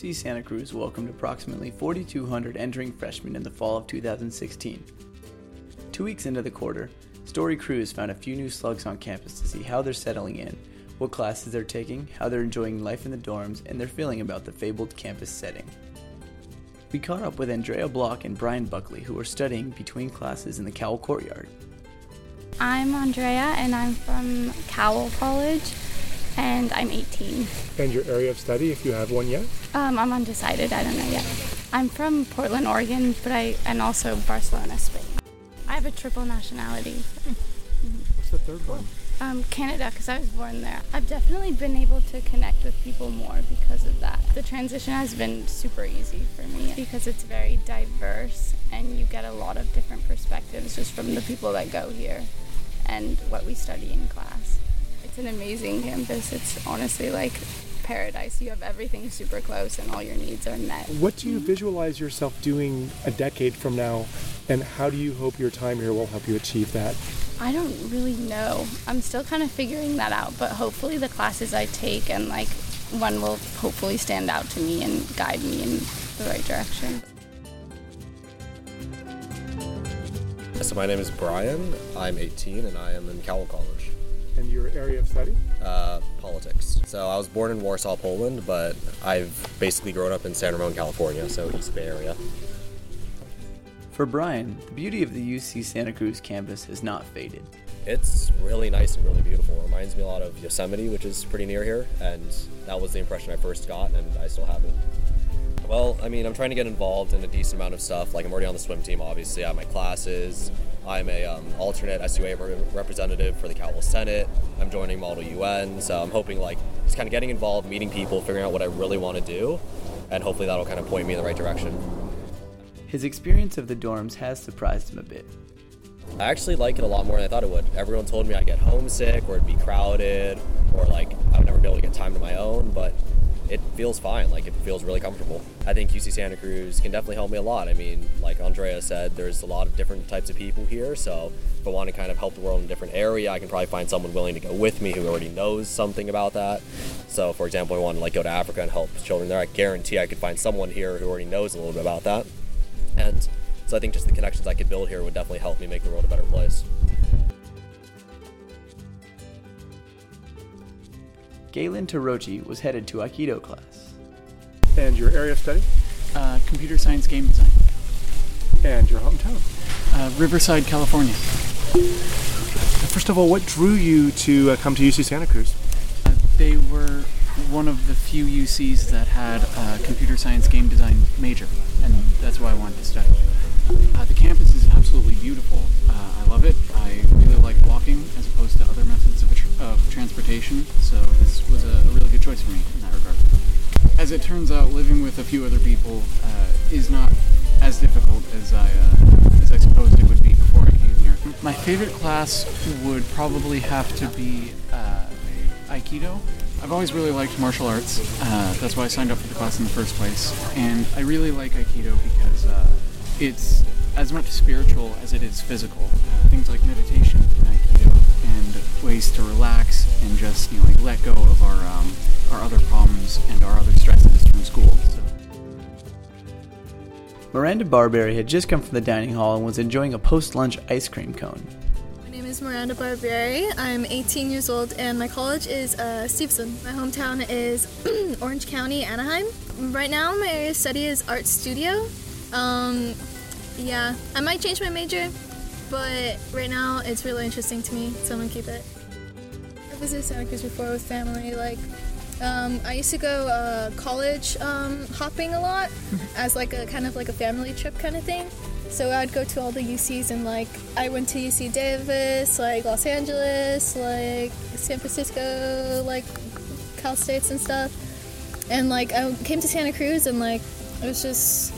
UC Santa Cruz welcomed approximately 4,200 entering freshmen in the fall of 2016. Two weeks into the quarter, Story Crews found a few new slugs on campus to see how they're settling in, what classes they're taking, how they're enjoying life in the dorms, and their feeling about the fabled campus setting. We caught up with Andrea Block and Brian Buckley, who are studying between classes in the Cowell Courtyard. I'm Andrea and I'm from Cowell College and I'm 18. And your area of study, if you have one yet? Um, I'm undecided, I don't know yet. I'm from Portland, Oregon, but I and also Barcelona, Spain. I have a triple nationality. What's the third one? Um, Canada, because I was born there. I've definitely been able to connect with people more because of that. The transition has been super easy for me because it's very diverse and you get a lot of different perspectives just from the people that go here and what we study in class. It's an amazing campus. It's honestly like paradise. You have everything super close and all your needs are met. What do you mm-hmm. visualize yourself doing a decade from now, and how do you hope your time here will help you achieve that? I don't really know. I'm still kind of figuring that out, but hopefully the classes I take and like one will hopefully stand out to me and guide me in the right direction. So my name is Brian. I'm 18 and I am in Cowell College. And your area of study? Uh, politics. So I was born in Warsaw, Poland, but I've basically grown up in San Ramon, California, so East Bay Area. For Brian, the beauty of the UC Santa Cruz campus has not faded. It's really nice and really beautiful. It reminds me a lot of Yosemite, which is pretty near here, and that was the impression I first got, and I still have it. Well, I mean, I'm trying to get involved in a decent amount of stuff. Like, I'm already on the swim team, obviously. I have my classes. I'm a um, alternate SUA re- representative for the Cowell Senate. I'm joining Model UN, so I'm hoping like just kind of getting involved, meeting people, figuring out what I really want to do, and hopefully that'll kind of point me in the right direction. His experience of the dorms has surprised him a bit. I actually like it a lot more than I thought it would. Everyone told me I'd get homesick, or it'd be crowded, or like I would never be able to get time to my own, but it feels fine. Like it feels really comfortable. I think UC Santa Cruz can definitely help me a lot. I mean, like Andrea said, there's a lot of different types of people here. So if I want to kind of help the world in a different area, I can probably find someone willing to go with me who already knows something about that. So for example, if I want to like go to Africa and help children there. I guarantee I could find someone here who already knows a little bit about that. And so I think just the connections I could build here would definitely help me make the world a better place. Galen Tarochi was headed to Aikido class. And your area of study? Uh, computer science game design. And your hometown? Uh, Riverside, California. First of all, what drew you to uh, come to UC Santa Cruz? Uh, they were one of the few UCs that had a computer science game design major, and that's why I wanted to study. Uh, the campus is absolutely beautiful. Uh, I love it. I really like walking as opposed to other methods of, tr- transportation, so this was a, a, really good choice for me in that regard. As it turns out, living with a few other people uh, is not as difficult as I uh, as I supposed it would be before I came here. My favorite class would probably have to be uh, Aikido. I've always really liked martial arts. Uh, that's why I signed up for the class in the first place. And I really like Aikido because uh, it's as much spiritual as it is physical. Things like meditation in Aikido and ways to relax and just you know like let go of our um, our other problems and our other stresses from school. So. Miranda Barberry had just come from the dining hall and was enjoying a post-lunch ice cream cone. My name is Miranda Barberry. I'm 18 years old and my college is uh, Stevenson. My hometown is Orange County, Anaheim. Right now my area of study is art studio. Um, yeah, I might change my major, but right now it's really interesting to me, so I'm gonna keep it. I visited Santa Cruz before with family. Like, um, I used to go uh, college um, hopping a lot as like a kind of like a family trip kind of thing. So I'd go to all the UCs and like I went to UC Davis, like Los Angeles, like San Francisco, like Cal States and stuff. And like I came to Santa Cruz and like it was just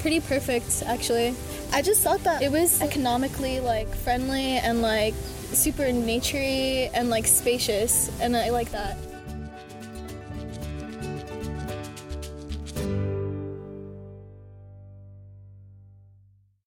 pretty perfect actually. I just thought that it was economically like friendly and like super naturey and like spacious and I like that.